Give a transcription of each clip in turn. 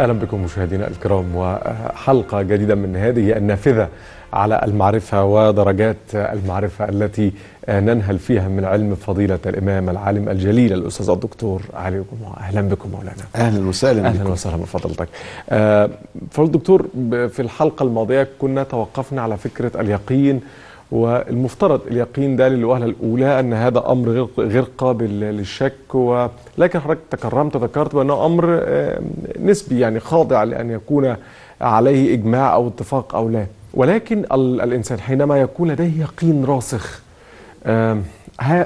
أهلا بكم مشاهدينا الكرام وحلقة جديدة من هذه النافذة على المعرفة ودرجات المعرفة التي ننهل فيها من علم فضيلة الإمام العالم الجليل الأستاذ الدكتور علي جمعه أهلا بكم مولانا أهلا وسهلا أهلا بكم. وسهلا بفضلتك آه، فالدكتور في الحلقة الماضية كنا توقفنا على فكرة اليقين والمفترض اليقين ده للوهلة الأولى أن هذا أمر غير غير قابل للشك ولكن حضرتك تكرمت ذكرت بأنه أمر نسبي يعني خاضع لأن يكون عليه إجماع أو اتفاق أو لا. ولكن ال- الإنسان حينما يكون لديه يقين راسخ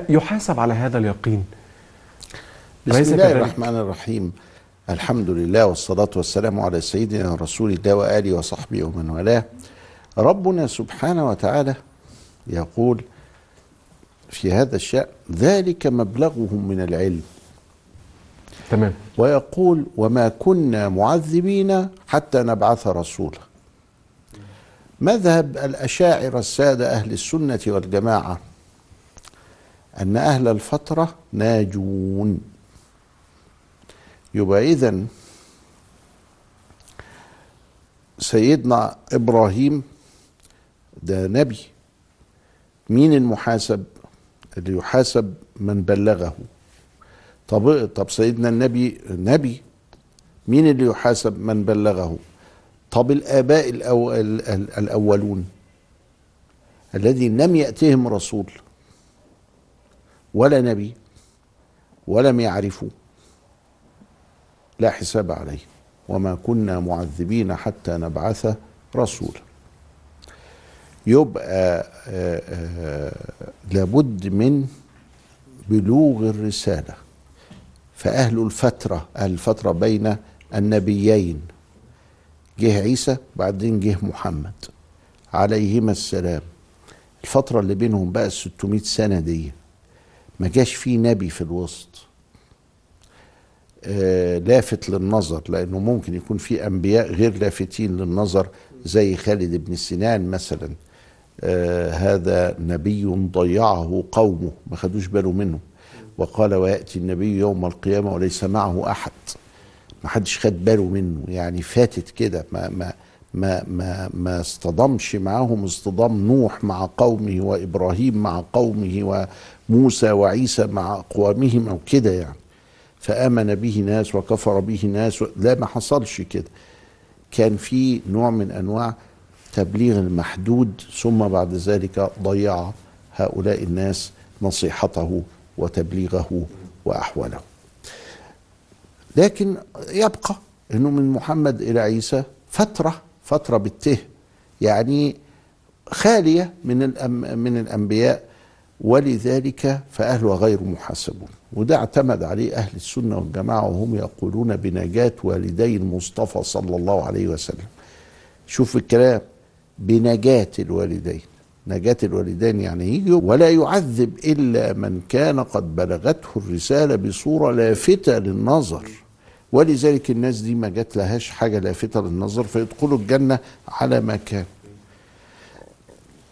يحاسب على هذا اليقين. بسم الله كذلك؟ الرحمن الرحيم؟ الحمد لله والصلاة والسلام على سيدنا رسول الله وآله وصحبه ومن والاه. ربنا سبحانه وتعالى يقول في هذا الشأن ذلك مبلغهم من العلم. تمام. ويقول وما كنا معذبين حتى نبعث رسولا. مذهب الأشاعرة السادة أهل السنة والجماعة أن أهل الفترة ناجون. يبقى إذن سيدنا إبراهيم ده نبي. مين المحاسب؟ اللي يحاسب من بلغه. طب طب سيدنا النبي نبي مين اللي يحاسب من بلغه؟ طب الآباء الأو ال- ال- الأولون الذين لم يأتهم رسول ولا نبي ولم يعرفوا لا حساب عليه. وما كنا معذبين حتى نبعث رسولا. يبقى آه، آه، لابد من بلوغ الرسالة. فأهل الفترة أهل الفترة بين النبيين. جه عيسى بعدين جه محمد. عليهما السلام. الفترة اللي بينهم بقى 600 سنة دي ما جاش فيه نبي في الوسط. آه لافت للنظر لأنه ممكن يكون في أنبياء غير لافتين للنظر زي خالد بن سنان مثلا. آه هذا نبي ضيعه قومه ما خدوش باله منه. وقال ويأتي النبي يوم القيامة وليس معه أحد. ما حدش خد باله منه. يعني فاتت كده. ما ما ما ما ما اصطدمش معاهم اصطدام نوح مع قومه وإبراهيم مع قومه وموسى وعيسى مع أقوامهم أو كده يعني. فآمن به ناس وكفر به ناس. لا ما حصلش كده. كان في نوع من أنواع تبليغ المحدود ثم بعد ذلك ضيع هؤلاء الناس نصيحته وتبليغه وأحواله. لكن يبقى إنه من محمد إلى عيسى فترة فترة بالته يعني خالية من الأم من الأنبياء ولذلك فاهلها غير محاسبون. وده اعتمد عليه أهل السنة والجماعة وهم يقولون بنجاة والدي المصطفى صلى الله عليه وسلم. شوف الكلام. بنجاة الوالدين. نجاة الوالدين يعني يجي ولا يعذب إلا من كان قد بلغته الرسالة بصورة لافتة للنظر. ولذلك الناس دي ما جات لهاش حاجة لافتة للنظر فيدخلوا الجنة على ما كان.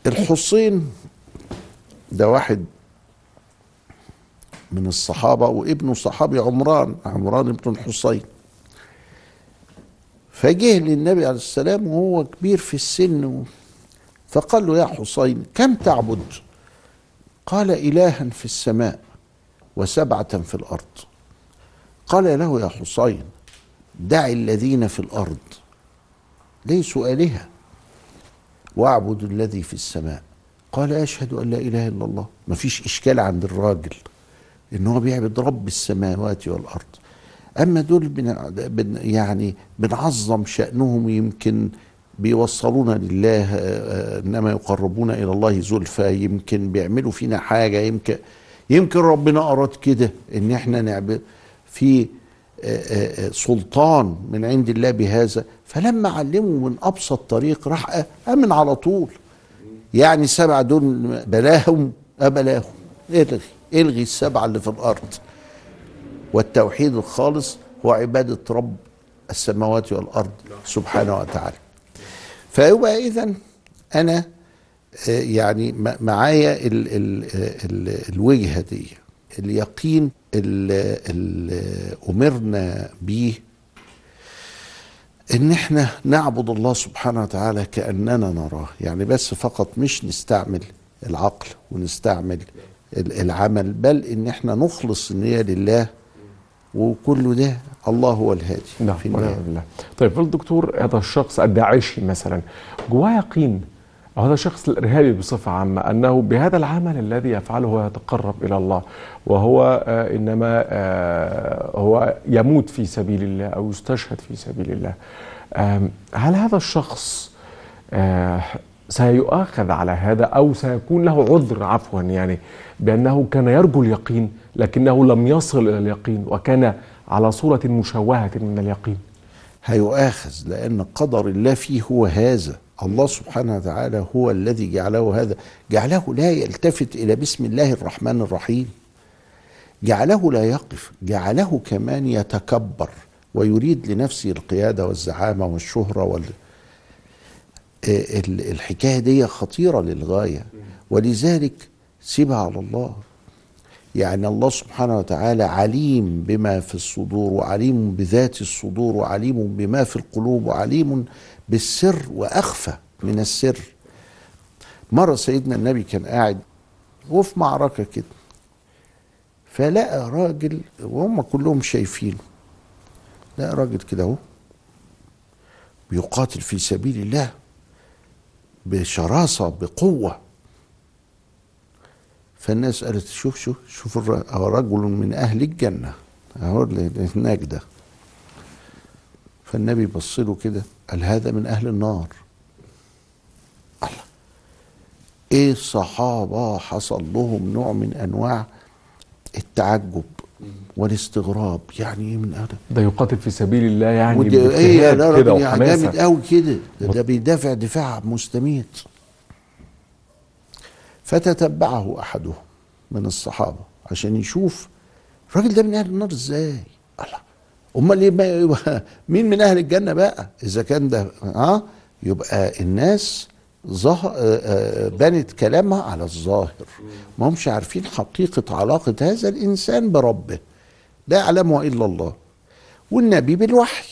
الحسين ده واحد من الصحابة وابنه صحابي عمران عمران بن الحسين فجه للنبي عليه السلام وهو كبير في السن فقال له يا حسين كم تعبد؟ قال إلها في السماء وسبعة في الأرض. قال له يا حسين دع الذين في الأرض. ليسوا آلهة. واعبد الذي في السماء. قال أشهد أن لا إله إلا الله. مفيش إشكال عند الراجل إن هو بيعبد رب السماوات والأرض. أما دول بن يعني بنعظم شأنهم يمكن بيوصلونا لله آه، إنما يقربون إلى الله زلفى يمكن بيعملوا فينا حاجة يمكن يمكن ربنا أراد كده إن إحنا نعبد في آه، آه، سلطان من عند الله بهذا. فلما علموا من أبسط طريق راح آمن على طول. يعني السبعه دول بلاهم أبلاهم. الغي إلغي السبعه اللي في الأرض. والتوحيد الخالص هو عبادة رب السماوات والأرض سبحانه وتعالى. فيبقى اذا أنا آه، يعني معايا ال ال ال الوجهة دي اليقين اللي, أمرنا بيه إن إحنا نعبد الله سبحانه وتعالى كأننا نراه. يعني بس فقط مش نستعمل العقل ونستعمل ال- العمل بل إن إحنا نخلص النية لله وكل ده الله هو الهادي نعم في النهاية. بالله. طيب الدكتور هذا الشخص الداعشي مثلا جواه يقين؟ أو هذا الشخص الإرهابي بصفة عامة أنه بهذا العمل الذي يفعله هو يتقرب إلى الله وهو آه إنما آه هو يموت في سبيل الله أو يستشهد في سبيل الله. هل هذا الشخص آه سيؤاخذ على هذا أو سيكون له عذر عفوا يعني بأنه كان يرجو اليقين لكنه لم يصل إلى اليقين وكان على صورة مشوهة من اليقين. هيؤاخذ لأن قدر الله فيه هو هذا. الله سبحانه وتعالى هو الذي جعله هذا. جعله لا يلتفت إلى بسم الله الرحمن الرحيم. جعله لا يقف جعله كمان يتكبر ويريد لنفسه القيادة والزعامة والشهرة وال... ال- الحكاية دي خطيرة للغاية. ولذلك سيبها على الله. يعني الله سبحانه وتعالى عليم بما في الصدور وعليم بذات الصدور وعليم بما في القلوب وعليم بالسر وأخفى من السر. مرة سيدنا النبي كان قاعد وفي معركة كده فلقى راجل وهم كلهم شايفينه لقى راجل كده أهو بيقاتل في سبيل الله. بشراسة بقوة. فالناس قالت شوف شوف شوف رجل من أهل الجنة أهو هناك ده. فالنبي بص له كده قال هذا من أهل النار. الله إيه الصحابه حصل لهم نوع من أنواع التعجب؟ والاستغراب يعني إيه من أهل ده يقاتل في سبيل الله يعني ودي إيه يا راجل جامد قوي كده. ده, ده بيدافع دفاع مستميت. فتتبعه أحدهم من الصحابة عشان يشوف الراجل ده من أهل النار إزاي؟ الله. أمال يبقى مين من أهل الجنة بقى؟ إذا كان ده ها يبقى الناس ظه... آه، آه، بنت كلامها على الظاهر. ما همش عارفين حقيقة علاقة هذا الإنسان بربه. لا يعلمها إلا الله. والنبي بالوحي.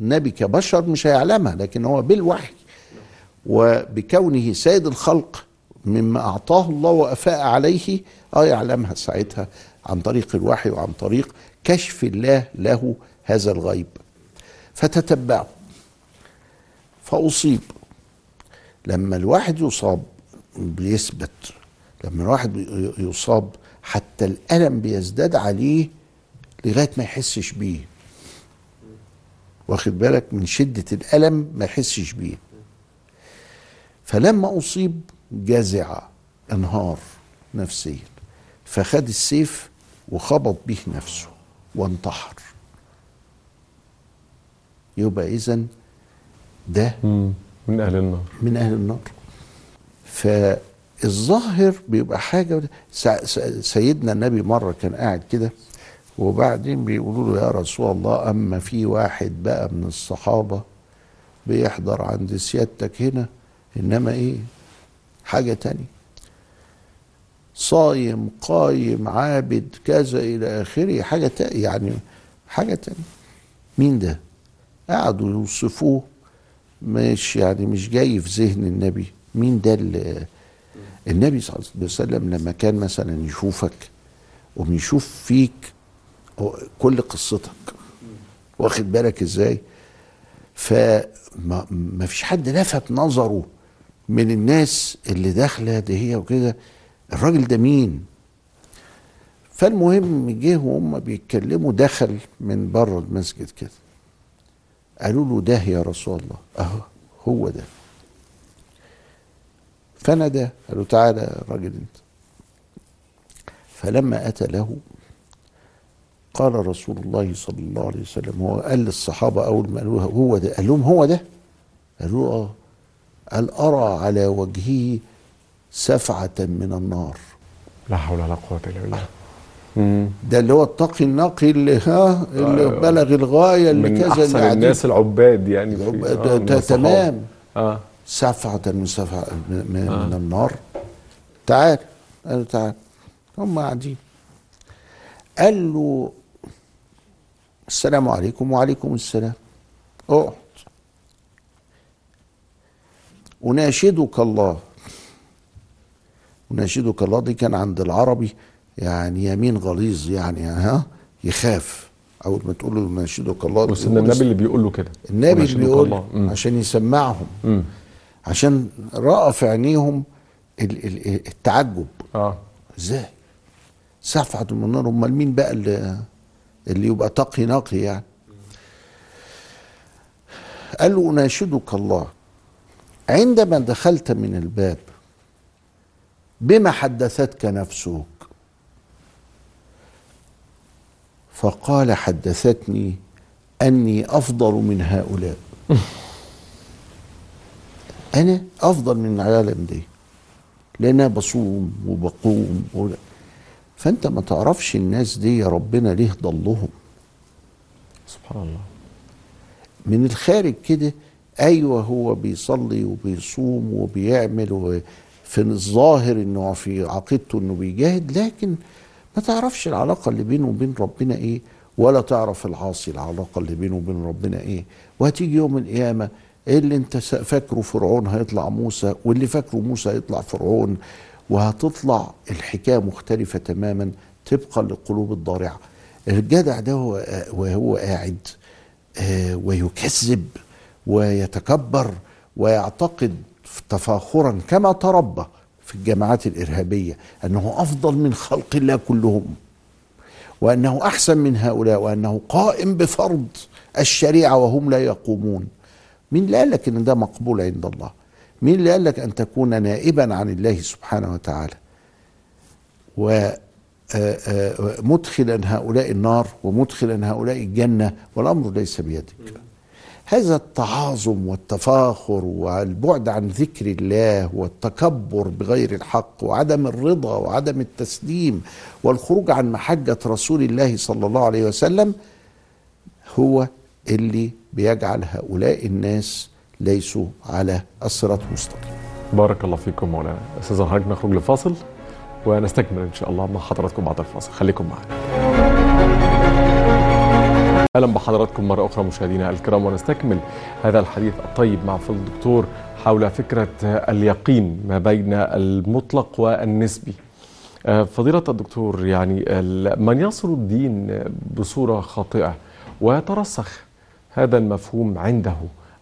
النبي كبشر مش هيعلمها لكن هو بالوحي. وبكونه سيد الخلق مما أعطاه الله وأفاء عليه آه يعلمها ساعتها عن طريق الوحي وعن طريق كشف الله له هذا الغيب. فتتبعه. فأصيب. لما الواحد يصاب بيثبت لما الواحد يصاب حتى الألم بيزداد عليه لغاية ما يحسش بيه. واخد بالك؟ من شدة الألم ما يحسش بيه. فلما أصيب جزع أنهار نفسيا فخد السيف وخبط به نفسه وانتحر. يبقى اذا ده. من أهل النار. من أهل النار. فالظاهر بيبقى س- سيدنا النبي مرة كان قاعد كده وبعدين بيقولوا له يا رسول الله أما في واحد بقى من الصحابة بيحضر عند سيادتك هنا إنما إيه؟ حاجة تانية. صايم قايم عابد كذا إلى آخره حاجة تا- يعني حاجة تانية. مين ده؟ قعدوا يوصفوه مش يعني مش جاي في ذهن النبي. مين ده النبي صلى الله عليه وسلم لما كان مثلا يشوفك قوم يشوف فيك كل قصتك. واخد بالك إزاي؟ فما ما فيش حد لفت نظره من الناس اللي داخلة ده هي وكده. الراجل ده مين؟ فالمهم جه وهم بيتكلموا دخل من بره المسجد كده. قالوا له ده يا رسول الله. أهو هو ده. فنادى قال له تعالى يا راجل أنت. فلما أتى له قال رسول الله صلى الله عليه وسلم هو قال للصحابة أول ما قالوا هو ده؟ قال لهم هو ده؟ قالوا آه. قال أرى على وجهه سفعة من النار. لا حول ولا قوة إلا بالله. ده اللي هو التقي النقي اللي ها اللي آه. بلغ الغاية اللي من كذا أحسن اللي قاعدين- الناس العباد يعني في- العب- آه، ده- من. تمام. آه. سفعة من سفع من, من, آه. من النار. تعال. قال تعال. هم قاعدين. قال له السلام عليكم. وعليكم السلام. اقعد أناشدك الله. أناشدك الله. دي كان عند العربي. يعني يمين غليظ يعني ها يخاف. أول ما تقول له أناشدك الله بس إن النبي اللي بيقول له كده النبي اللي بيقول. عشان يسمعهم. مم. عشان رأى في عينيهم ال- ال- التعجب. آه. إزاي؟ سفعة من النار. أمال مين بقى اللي, اللي يبقى تقي نقي يعني؟ قال له اناشدك الله. عندما دخلت من الباب بما حدثتك نفسك؟ فقال حدثتني أني أفضل من هؤلاء. أنا أفضل من العالم دي لأن أنا بصوم وبقوم ولا. فأنت ما تعرفش الناس دي يا ربنا ليه ضلهم. سبحان الله. من الخارج كده أيوه هو بيصلي وبيصوم وبيعمل و- في الظاهر إنه في عقيدته إنه بيجاهد لكن ما تعرفش العلاقة اللي بينه وبين ربنا إيه ولا تعرف العاصي العلاقة اللي بينه وبين ربنا إيه. وهتيجي يوم القيامة إيه اللي أنت فاكره فرعون هيطلع موسى واللي فاكره موسى هيطلع فرعون. وهتطلع الحكاية مختلفة تماما طبقا للقلوب الضارعة. الجدع ده هو وهو قاعد آه، ويكذب ويتكبر ويعتقد تفاخرا كما تربى. في الجماعات الإرهابية أنه أفضل من خلق الله كلهم وأنه أحسن من هؤلاء وأنه قائم بفرض الشريعة وهم لا يقومون. مين اللي قال لك إن ده مقبول عند الله؟ مين اللي قال لك أن تكون نائبا عن الله سبحانه وتعالى؟ ومدخلا هؤلاء النار ومدخلا هؤلاء الجنة والأمر ليس بيدك. هذا التعاظم والتفاخر والبعد عن ذكر الله والتكبر بغير الحق وعدم الرضا وعدم التسليم والخروج عن محجة رسول الله صلى الله عليه وسلم هو اللي بيجعل هؤلاء الناس ليسوا على الصراط المستقيم. بارك الله فيكم مولانا. أستاذ حضرتك نخرج لفاصل ونستكمل إن شاء الله مع حضراتكم بعد الفاصل. خليكم معنا. أهلا بحضراتكم مرة أخرى مشاهدينا الكرام ونستكمل هذا الحديث الطيب مع فضل الدكتور حول فكرة اليقين ما بين المطلق والنسبي. آه، فضيلة الدكتور يعني من يصل الدين بصورة خاطئة ويترسخ هذا المفهوم عنده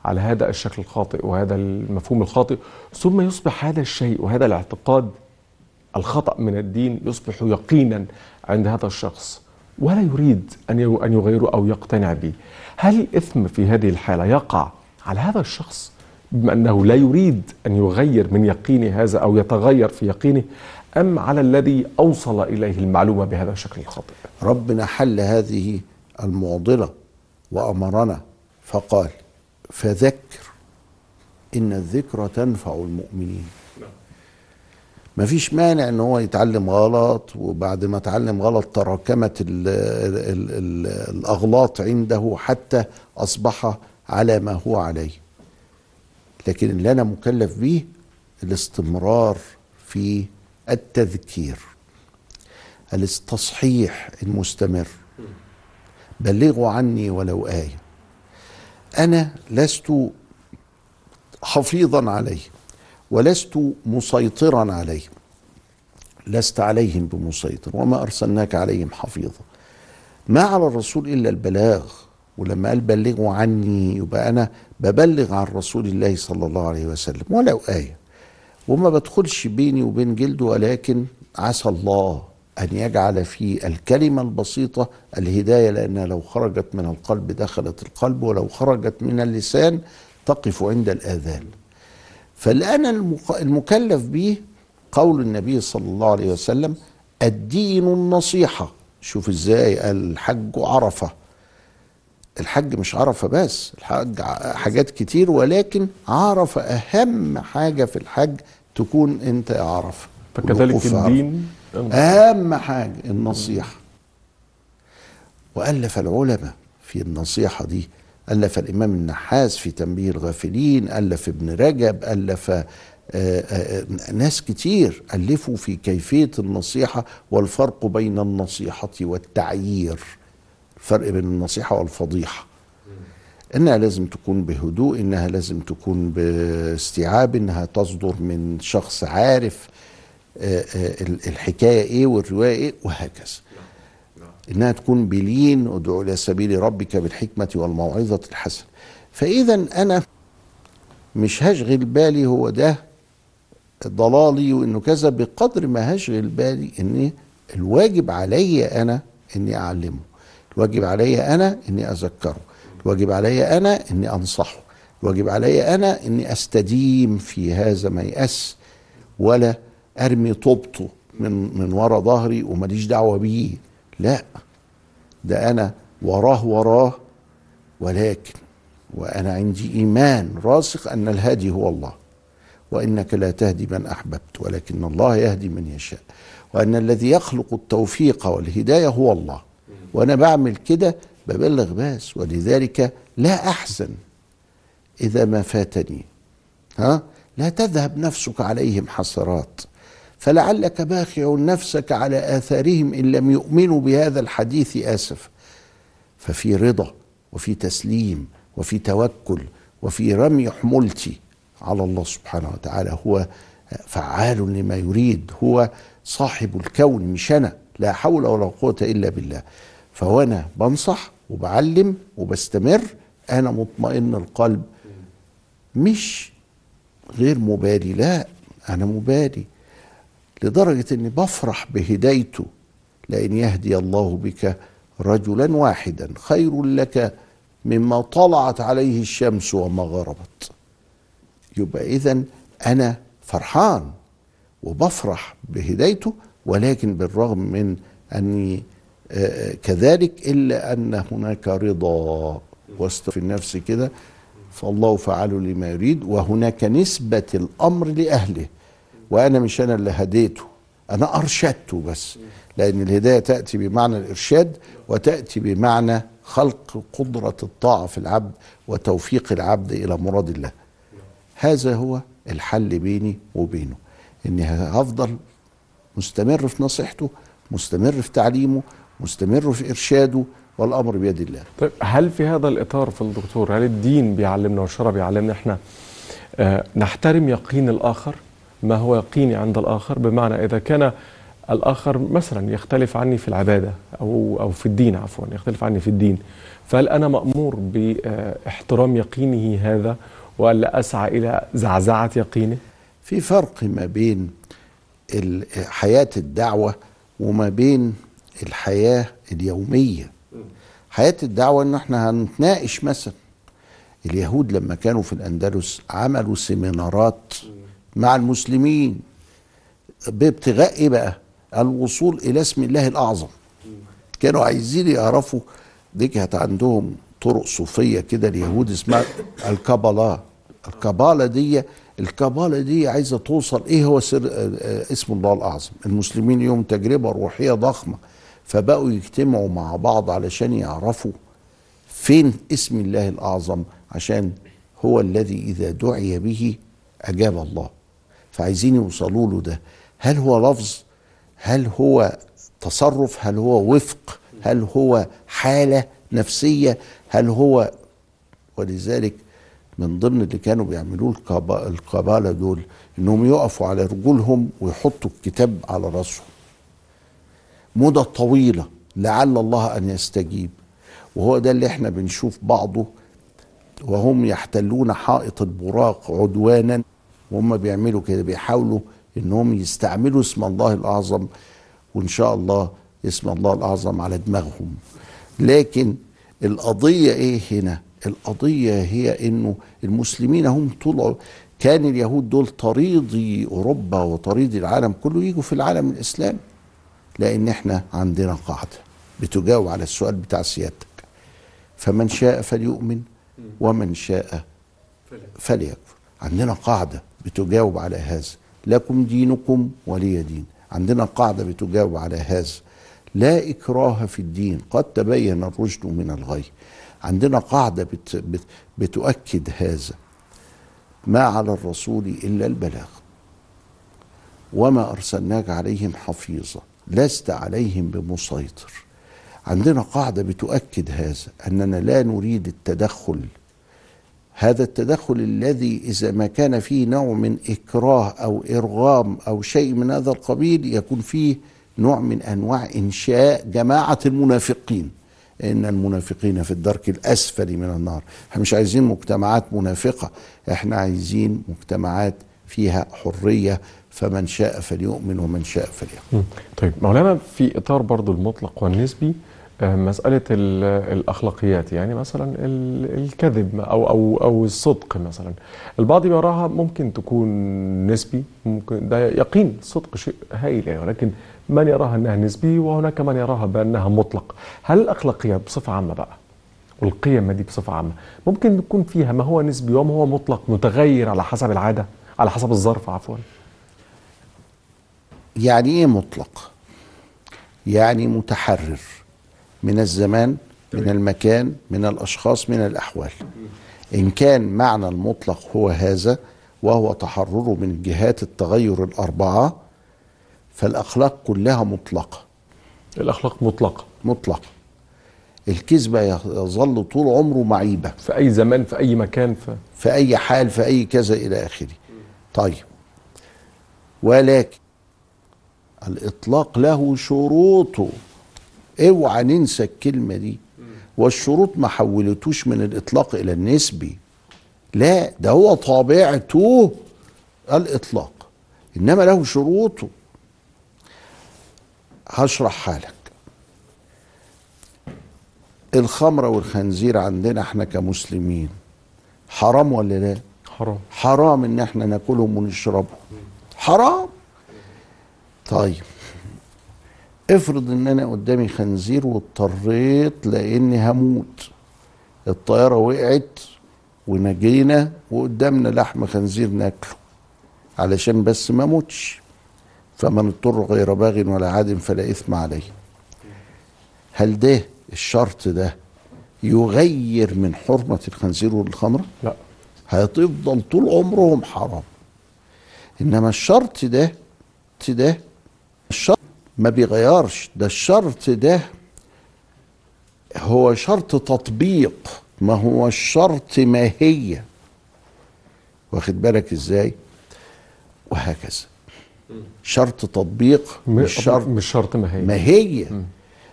على هذا الشكل الخاطئ وهذا المفهوم الخاطئ ثم يصبح هذا الشيء وهذا الاعتقاد الخطأ من الدين يصبح يقينا عند هذا الشخص. ولا يريد أن أن يغيره أو يقتنع به. هل الإثم في هذه الحالة يقع على هذا الشخص بما أنه لا يريد أن يغير من يقينه هذا أو يتغير في يقينه أم على الذي أوصل إليه المعلومة بهذا الشكل الخاطئ؟ ربنا حل هذه المعضلة وأمرنا فقال فذكر إن الذكرى تنفع المؤمنين. ما فيش مانع إن هو يتعلم غلط وبعد ما اتعلم غلط تراكمت ال ال ال الأغلاط عنده حتى أصبح على ما هو عليه. لكن اللي أنا مكلف به الاستمرار في التذكير الاستصحيح المستمر. بلغوا عني ولو آية. أنا لست حفيظا عليه. ولست مسيطرا عليه لست عليهم بمسيطر وما أرسلناك عليهم حفيظا. ما على الرسول إلا البلاغ ولما قال بلغوا عني يبقى أنا ببلغ عن رسول الله صلى الله عليه وسلم ولو آية. وما بدخلش بيني وبين جلده ولكن عسى الله أن يجعل في الكلمة البسيطة الهداية لأنها لو خرجت من القلب دخلت القلب ولو خرجت من اللسان تقف عند الآذان. فالآن المك- المكلف به قول النبي صلى الله عليه وسلم الدين النصيحة. شوف إزاي الحج عرفة. الحج مش عرفة بس الحج حاجات كتير ولكن عرفة أهم حاجة في الحج تكون أنت عرفة. فكذلك. الدين أهم حاجة النصيحة. وألف العلماء في النصيحة دي ألف الإمام النحاس في تنبيه الغافلين ألف ابن رجب ألف آه، آه، ناس كتير ألفوا في كيفية النصيحة والفرق بين النصيحة والتعيير الفرق بين النصيحة والفضيحة. إنها لازم تكون بهدوء إنها لازم تكون باستيعاب إنها تصدر من شخص عارف آه، الحكاية إيه والرواية إيه وهكذا. إنها تكون بلين ادعو إلى سبيل ربك بالحكمة والموعظة الحسنة. فإذا أنا مش هشغل بالي هو ده ضلالي وإنه كذا بقدر ما هشغل بالي ان الواجب علي أنا إني أعلمه. الواجب علي أنا إني أذكره. الواجب علي أنا إني أنصحه. الواجب علي أنا إني أستديم في هذا ما يأس ولا أرمي طوبته من من ورا ظهري وماليش دعوة بيه. لا ده أنا وراه وراه ولكن وأنا عندي إيمان راسخ أن الهادي هو الله وإنك لا تهدي من أحببت ولكن الله يهدي من يشاء وأن الذي يخلق التوفيق والهداية هو الله. وأنا بعمل كده ببلغ بس ولذلك لا أحزن إذا ما فاتني. ها؟ لا تذهب نفسك عليهم حسرات. فلعلك باخع نفسك على آثارهم إن لم يؤمنوا بهذا الحديث آسف. ففي رضا وفي تسليم وفي توكل وفي رمي حمولتي على الله سبحانه وتعالى. هو فعال لما يريد هو صاحب الكون مش أنا لا حول ولا قوة إلا بالله. فوانا بنصح وبعلم وبستمر أنا مطمئن القلب مش غير مبالي لا أنا مبالي لدرجة إني بفرح بهدايته لأن يهدي الله بك رجلا واحدا. خير لك مما طلعت عليه الشمس وما غربت. يبقى اذا أنا فرحان وبفرح بهدايته ولكن بالرغم من أني آه، كذلك إلا أن هناك رضا. وسط في النفس كده فالله فعل لما يريد وهناك نسبة الأمر لأهله. وأنا مش أنا اللي هديته. أنا أرشدته بس. لأن الهداية تأتي بمعنى الإرشاد وتأتي بمعنى خلق قدرة الطاعة في العبد وتوفيق العبد إلى مراد الله. هذا هو الحل بيني وبينه. إني هفضل مستمر في نصيحته مستمر في تعليمه مستمر في إرشاده والأمر بيد الله. طيب هل في هذا الإطار في الدكتور هل الدين بيعلمنا والشرع بيعلمنا إحنا آه نحترم يقين الآخر؟ ما هو يقيني عند الآخر؟ بمعنى إذا كان الآخر مثلا يختلف عني في العبادة أو أو في الدين عفوا يختلف عني في الدين فهل أنا مأمور باحترام يقينه هذا والا أسعى إلى زعزعة يقينه؟ في فرق ما بين حياة الدعوة وما بين الحياة اليومية. حياة الدعوة إن إحنا هنتناقش مثلا. اليهود لما كانوا في الأندلس عملوا سيمينارات مع المسلمين بابتغاء إيه بقى الوصول إلى اسم الله الأعظم. كانوا عايزين يعرفوا دي كانت عندهم طرق صوفية كده اليهود اسمها الكباله الكباله دي الكباله دي عايزة توصل إيه هو سر اسم الله الأعظم؟ المسلمين يوم تجربة روحية ضخمة فبقوا يجتمعوا مع بعض علشان يعرفوا فين اسم الله الأعظم عشان هو الذي إذا دعي به أجاب الله. فعايزين يوصلوا له ده. هل هو لفظ؟ هل هو تصرف؟ هل هو وفق؟ هل هو حالة نفسية؟ هل هو ولذلك من ضمن اللي كانوا بيعملوه القبالة دول إنهم يقفوا على رجولهم ويحطوا الكتاب على راسهم. مدة طويلة لعل الله أن يستجيب. وهو ده اللي إحنا بنشوف بعضه وهم يحتلون حائط البراق عدوانا. وهم بيعملوا كده بيحاولوا إنهم يستعملوا اسم الله الأعظم وإن شاء الله اسم الله الأعظم على دماغهم. لكن القضية إيه هنا؟ القضية هي إنه المسلمين هم طلعوا كان اليهود دول طريدي أوروبا وطريدي العالم كله يجوا في العالم الاسلامي لأن إحنا عندنا قاعدة بتجاوب على السؤال بتاع سيادتك. فمن شاء فليؤمن ومن شاء فليكفر. عندنا قاعدة بتجاوب على هذا. لكم دينكم ولي دين. عندنا قاعدة بتجاوب على هذا. لا إكراه في الدين. قد تبين الرشد من الغي. عندنا قاعدة بت بت بتؤكد هذا. ما على الرسول إلا البلاغ. وما أرسلناك عليهم حفيظا. لست عليهم بمسيطر. عندنا قاعدة بتؤكد هذا. أننا لا نريد التدخل هذا التدخل الذي إذا ما كان فيه نوع من إكراه أو إرغام أو شيء من هذا القبيل يكون فيه نوع من أنواع إنشاء جماعة المنافقين. إن المنافقين في الدرك الأسفل من النار. إحنا مش عايزين مجتمعات منافقة. إحنا عايزين مجتمعات فيها حرية. فمن شاء فليؤمن ومن شاء فليكفر. طيب مولانا في إطار برضو المطلق والنسبي مسألة ال- الأخلاقيات يعني مثلا ال- الكذب أو أو أو الصدق مثلا. البعض يراها ممكن تكون نسبي ممكن ده يقين الصدق شيء هائل يعني ولكن من يراها أنها نسبي وهناك من يراها بأنها مطلق. هل الأخلاقيات بصفة عامة بقى؟ والقيم دي بصفة عامة. ممكن يكون فيها ما هو نسبي وما هو مطلق متغير على حسب العادة على حسب الظرف عفوا. يعني إيه مطلق؟ يعني متحرر. من الزمان من المكان من الأشخاص من الأحوال. إن كان معنى المطلق هو هذا وهو تحرره من جهات التغير الأربعة فالأخلاق كلها مطلقة. الأخلاق مطلقة. مطلقة. الكذبه يظل طول عمره معيبة. في أي زمان في أي مكان في في أي حال في أي كذا إلى آخره. طيب. ولكن الإطلاق له شروطه اوعى ننسى الكلمة دي. والشروط ما حولتوش من الإطلاق إلى النسبي. لا ده هو طبيعته الإطلاق. إنما له شروطه. هشرح حالك. الخمر والخنزير عندنا إحنا كمسلمين حرام ولا لا؟ حرام. حرام إن إحنا ناكلهم ونشربهم. حرام. طيب. افرض ان أنا قدامي خنزير واضطريت لاني هموت. الطيارة وقعت ونجينا وقدامنا لحم خنزير ناكله علشان بس ما موتش فمن اضطر غير باغ ولا عاد فلا إثم عليه. هل ده الشرط ده يغير من حرمة الخنزير والخمره لا. هتفضل طول عمرهم حرام. إنما الشرط ده ده ما بيغيرش. ده الشرط ده هو شرط تطبيق ما هو الشرط ماهية. واخد بالك إزاي؟ وهكذا. شرط تطبيق مش شرط مش شرط ما هي ماهية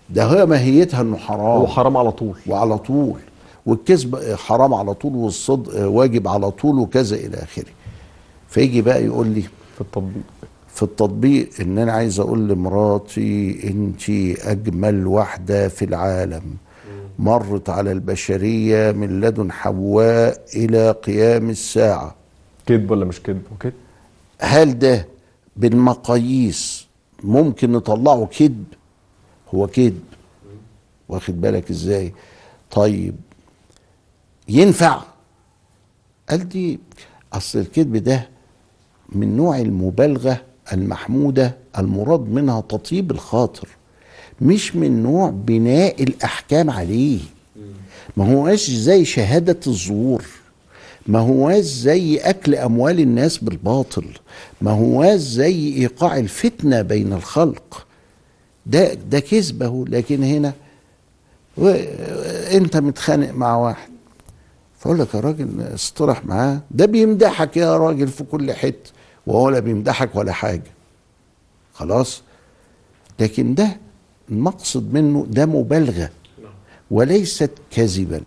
ده هي ماهيتها إنه حرام. هو حرام على طول. وعلى طول. والكذب حرام على طول والصدق واجب على طول وكذا إلى آخره. فيجي بقى يقول لي في التطبيق. في التطبيق إن أنا عايز أقول لمراتي أنت أجمل واحدة في العالم. مرت على البشرية من لدن حواء إلى قيام الساعة. كذب ولا مش كذب؟ وكده هل ده بالمقاييس ممكن نطلعه كذب؟ هو كذب. واخد بالك إزاي؟ طيب. ينفع؟ قال دي أصل الكذب ده من نوع المبالغة المحمودة المراد منها تطيب الخاطر مش من نوع بناء الأحكام عليه. ما هواش زي شهادة الزور ما هواش زي أكل أموال الناس بالباطل ما هواش زي إيقاع الفتنة بين الخلق. ده ده كذبه لكن هنا أنت متخانق مع واحد. فأقول لك يا راجل اصطلح معاه. ده بيمدحك يا راجل في كل حتة. وهو لا بيمدحك ولا حاجة. خلاص؟ لكن ده المقصد منه ده مبالغة. وليست كذبا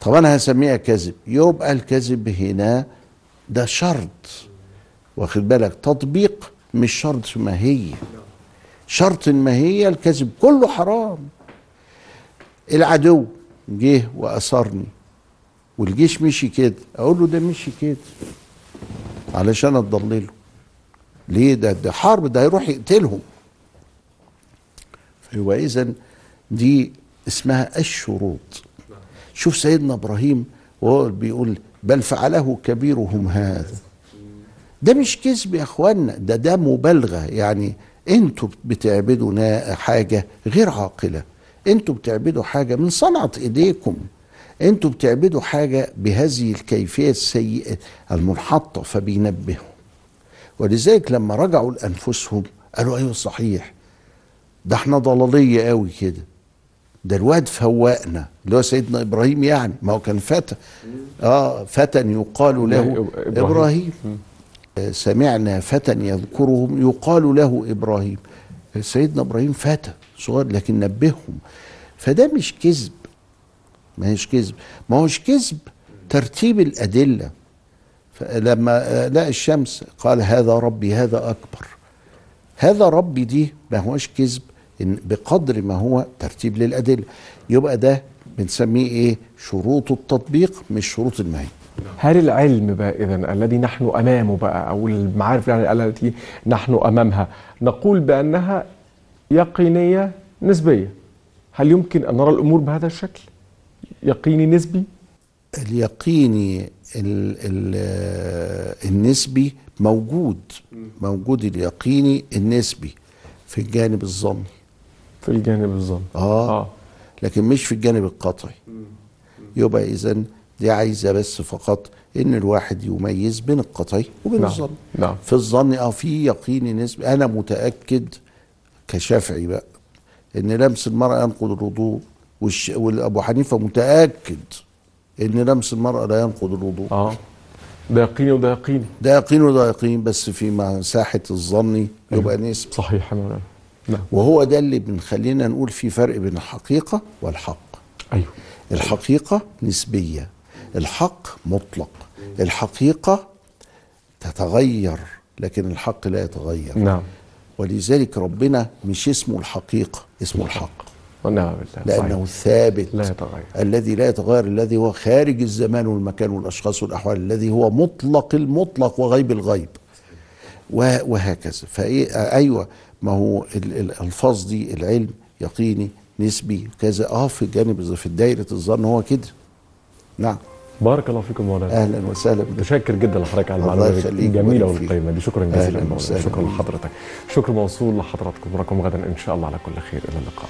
طب أنا هسميها كذب يبقى الكذب هنا ده شرط. واخد بالك؟ تطبيق مش شرط ماهية. شرط الماهية الكذب كله حرام. العدو جه واسرني والجيش مشي كده. أقول له ده مشي كده. علشان اضلله ليه؟ ده ده حرب ده هيروح يقتلهم. فيبقى إذا دي اسمها الشروط. شوف سيدنا إبراهيم وهو بيقول بل فعله كبيرهم هذا. ده مش كذب يا اخوانا ده ده مبالغة. يعني أنتوا بتعبدوا حاجة غير عاقلة. أنتوا بتعبدوا حاجة من صنعة إيديكم. أنتوا بتعبدوا حاجة بهذه الكيفية السيئة المنحطة فبينبهوا. ولذلك لما رجعوا لأنفسهم قالوا أيوه صحيح ده إحنا ضلالية قوي كده. ده الواد فوقنا اللي هو سيدنا إبراهيم يعني ما هو كان فتى. آه فتى يقال له إبراهيم. إبراهيم. آه، سمعنا فتى يذكرهم يقال له إبراهيم. سيدنا إبراهيم فتى صغير لكن نبههم. فده مش كذب. ما هيش كذب. ما هوش كذب ترتيب الأدلة. فلما لقى الشمس قال هذا ربي هذا أكبر. هذا ربي دي ما هوش كذب إن بقدر ما هو ترتيب للأدلة. يبقى ده بنسميه إيه؟ شروط التطبيق مش شروط المعين هل العلم بقى اذا الذي نحن أمامه بقى أو المعارف يعني التي نحن أمامها نقول بأنها يقينية نسبية؟ هل يمكن أن نرى الأمور بهذا الشكل؟ يقيني نسبي اليقيني ال ال النسبي موجود موجود اليقيني النسبي في الجانب الظني. في الجانب الظن آه. آه. لكن مش في الجانب القطعي. يبقى اذا دي عايزة بس فقط إن الواحد يميز بين القطعي وبين نعم. الظن نعم. في الظن آه في يقيني نسبي. أنا متأكد كشافعي بقى إن لمس المرأة ينقض الوضوء والش... والابو حنيفة متأكد إن لمس المرأة لا ينقض الوضوء. آه. ده يقيني وده يقيني ده يقين وده يقين بس في مساحه الظن يبقى نسبي صحيح يا مولانا. نعم. وهو ده اللي بنخلينا نقول في فرق بين الحقيقة والحق. أيوه. الحقيقة نسبية الحق مطلق الحقيقة تتغير لكن الحق لا يتغير. نعم. ولذلك ربنا مش اسمه الحقيقة اسمه الحق. ونعم بالله. لأنه صحيح. ثابت. لا يتغير. الذي لا يتغير الذي هو خارج الزمان والمكان والأشخاص والأحوال الذي هو مطلق المطلق وغيب الغيب. وهكذا. فإيه؟ أيوه. ما هو ال- ال- الألفاظ دي العلم يقيني نسبي كذا. آه في جانب في دايره الظن هو كده. نعم. بارك الله فيكم مولانا. أهلا وسهلا. بك متشكر جدا لحضرتك على المعلومات الجميلة. والقيمة دي. شكرا جزيلا مولانا. شكرا. لحضرتك. شكر موصول لحضراتكم. نراكم غدا إن شاء الله على كل خير. إلى اللقاء.